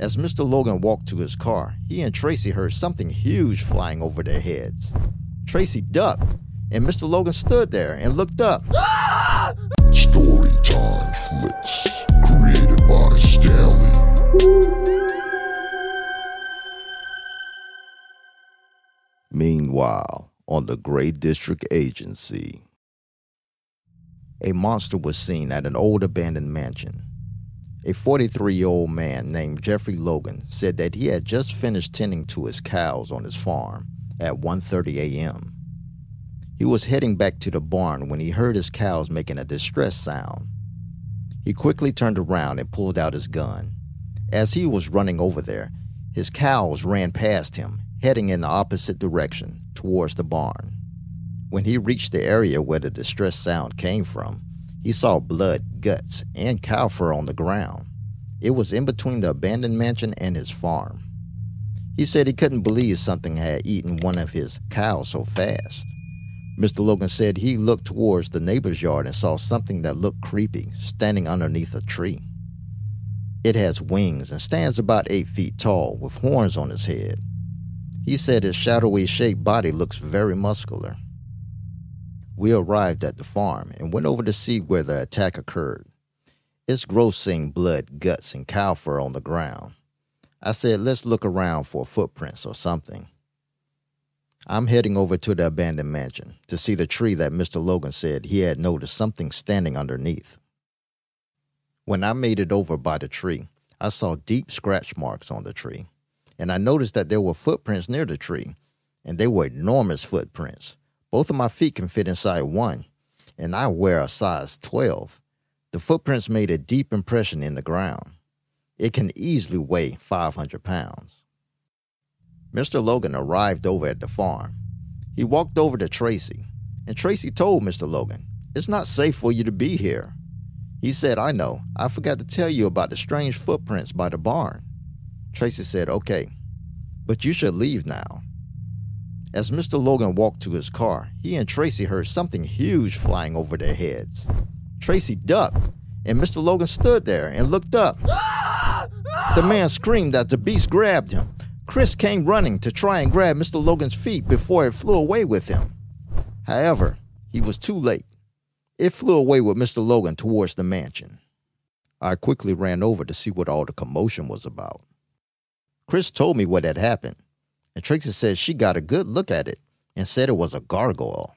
As Mr. Logan walked to his car, he and Tracy heard something huge flying over their heads. Tracy ducked, and Mr. Logan stood there and looked up. Storytime Flicks, created by Stanley. Meanwhile, on the Gray District Agency, a monster was seen at an old abandoned mansion. A 43 year old man named Jeffrey Logan said that he had just finished tending to his cows on his farm at 1:30 a.m. He was heading back to the barn when he heard his cows making a distress sound. He quickly turned around and pulled out his gun. As he was running over there, his cows ran past him, heading in the opposite direction, towards the barn. When he reached the area where the distress sound came from, he saw blood, guts, and cow fur on the ground. It was in between the abandoned mansion and his farm. He said he couldn't believe something had eaten one of his cows so fast. Mr. Logan said he looked towards the neighbor's yard and saw something that looked creepy standing underneath a tree. It has wings and stands about eight feet tall with horns on its head. He said his shadowy shaped body looks very muscular. We arrived at the farm and went over to see where the attack occurred. It's gross seeing blood, guts, and cow fur on the ground. I said, let's look around for footprints or something. I'm heading over to the abandoned mansion to see the tree that Mr. Logan said he had noticed something standing underneath. When I made it over by the tree, I saw deep scratch marks on the tree, and I noticed that there were footprints near the tree, and they were enormous footprints. Both of my feet can fit inside one, and I wear a size 12. The footprints made a deep impression in the ground. It can easily weigh 500 pounds. Mr. Logan arrived over at the farm. He walked over to Tracy, and Tracy told Mr. Logan, It's not safe for you to be here. He said, I know. I forgot to tell you about the strange footprints by the barn. Tracy said, Okay, but you should leave now. As Mr. Logan walked to his car, he and Tracy heard something huge flying over their heads. Tracy ducked, and Mr. Logan stood there and looked up. The man screamed as the beast grabbed him. Chris came running to try and grab Mr. Logan's feet before it flew away with him. However, he was too late. It flew away with Mr. Logan towards the mansion. I quickly ran over to see what all the commotion was about. Chris told me what had happened, and Tracy said she got a good look at it and said it was a gargoyle.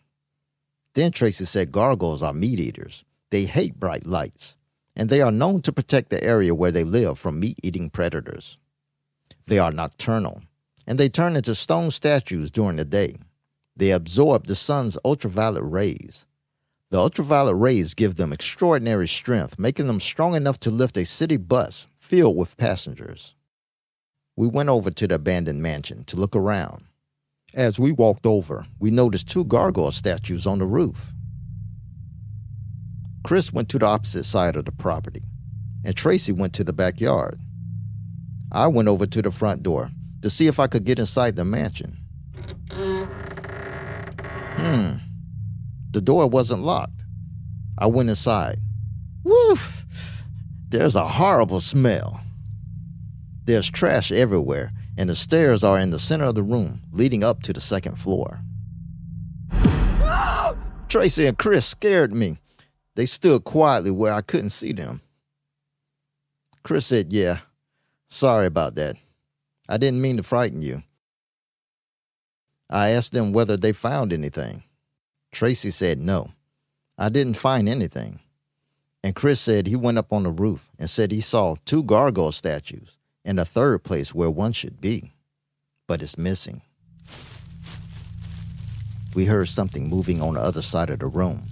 Then Tracy said gargoyles are meat eaters. They hate bright lights, and they are known to protect the area where they live from meat eating predators. They are nocturnal, and they turn into stone statues during the day. They absorb the sun's ultraviolet rays. The ultraviolet rays give them extraordinary strength, making them strong enough to lift a city bus filled with passengers. We went over to the abandoned mansion to look around. As we walked over, we noticed two gargoyle statues on the roof. Chris went to the opposite side of the property, and Tracy went to the backyard. I went over to the front door to see if I could get inside the mansion. Hmm. The door wasn't locked. I went inside. Woof! There's a horrible smell. There's trash everywhere, and the stairs are in the center of the room, leading up to the second floor. Tracy and Chris scared me. They stood quietly where I couldn't see them. Chris said, Yeah, sorry about that. I didn't mean to frighten you. I asked them whether they found anything. Tracy said no. I didn't find anything. And Chris said he went up on the roof and said he saw two gargoyle statues and a third place where one should be, but it's missing. We heard something moving on the other side of the room.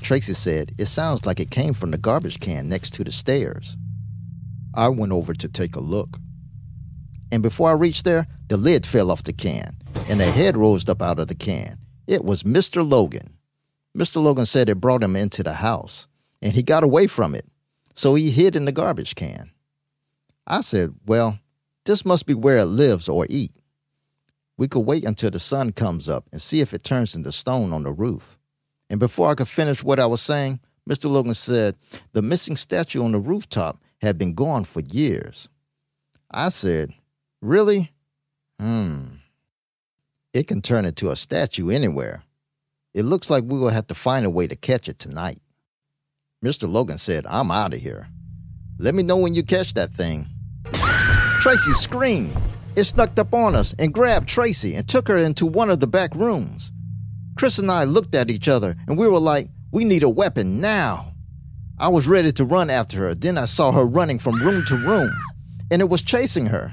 Tracy said it sounds like it came from the garbage can next to the stairs. I went over to take a look. And before I reached there, the lid fell off the can, and a head rose up out of the can. It was Mr. Logan. Mr. Logan said it brought him into the house, and he got away from it, so he hid in the garbage can. I said, Well, this must be where it lives or eat. We could wait until the sun comes up and see if it turns into stone on the roof. And before I could finish what I was saying, Mr. Logan said the missing statue on the rooftop had been gone for years. I said, Really? Hmm. It can turn into a statue anywhere. It looks like we will have to find a way to catch it tonight. Mr. Logan said, I'm out of here. Let me know when you catch that thing. Tracy screamed. It snuck up on us and grabbed Tracy and took her into one of the back rooms. Chris and I looked at each other and we were like, we need a weapon now. I was ready to run after her. Then I saw her running from room to room and it was chasing her.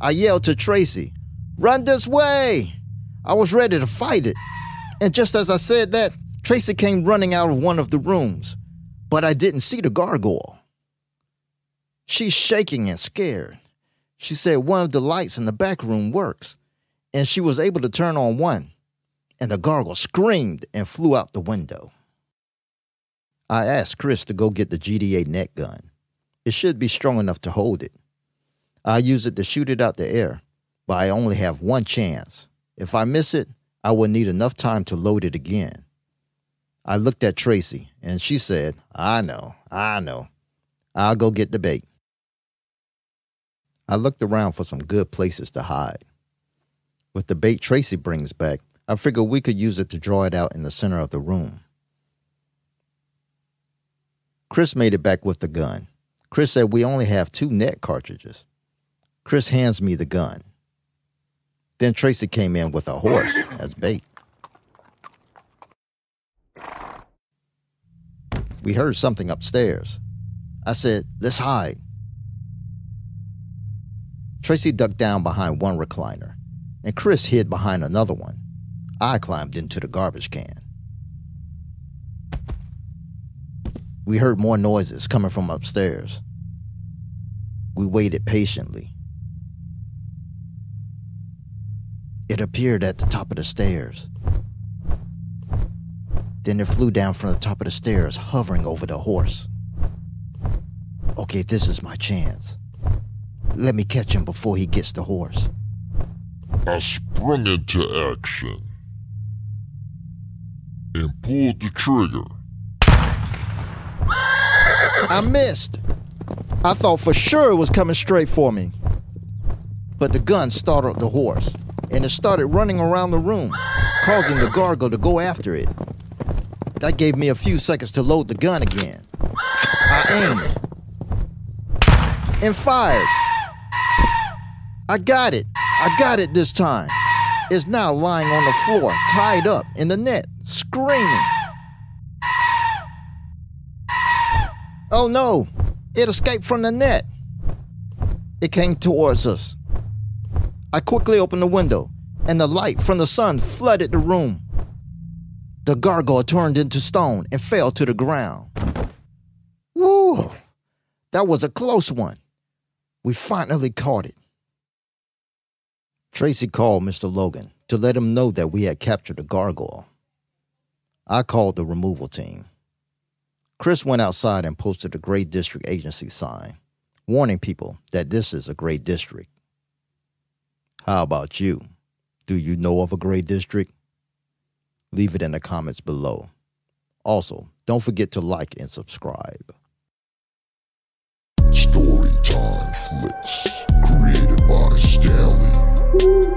I yelled to Tracy, Run this way! I was ready to fight it. And just as I said that, Tracy came running out of one of the rooms, but I didn't see the gargoyle. She's shaking and scared. She said one of the lights in the back room works, and she was able to turn on one, and the gargoyle screamed and flew out the window. I asked Chris to go get the GD8 net gun. It should be strong enough to hold it. I use it to shoot it out the air, but I only have one chance. If I miss it, I will need enough time to load it again. I looked at Tracy, and she said, I know, I know. I'll go get the bait. I looked around for some good places to hide. With the bait Tracy brings back, I figured we could use it to draw it out in the center of the room. Chris made it back with the gun. Chris said we only have two net cartridges. Chris hands me the gun. Then Tracy came in with a horse as bait. We heard something upstairs. I said, Let's hide. Tracy ducked down behind one recliner, and Chris hid behind another one. I climbed into the garbage can. We heard more noises coming from upstairs. We waited patiently. It appeared at the top of the stairs. Then it flew down from the top of the stairs, hovering over the horse. Okay, this is my chance. Let me catch him before he gets the horse. I sprung into action and pulled the trigger. I missed. I thought for sure it was coming straight for me. But the gun startled the horse and it started running around the room, causing the gargoyle to go after it. That gave me a few seconds to load the gun again. I aimed and fired. I got it. I got it this time. It's now lying on the floor, tied up in the net, screaming. Oh no, it escaped from the net. It came towards us. I quickly opened the window, and the light from the sun flooded the room. The gargoyle turned into stone and fell to the ground. Woo! That was a close one. We finally caught it. Tracy called Mr. Logan to let him know that we had captured the gargoyle. I called the removal team. Chris went outside and posted a Gray District Agency sign, warning people that this is a Gray District. How about you? Do you know of a Gray District? Leave it in the comments below. Also, don't forget to like and subscribe. Storytime Flicks, created by Stanley. Thank.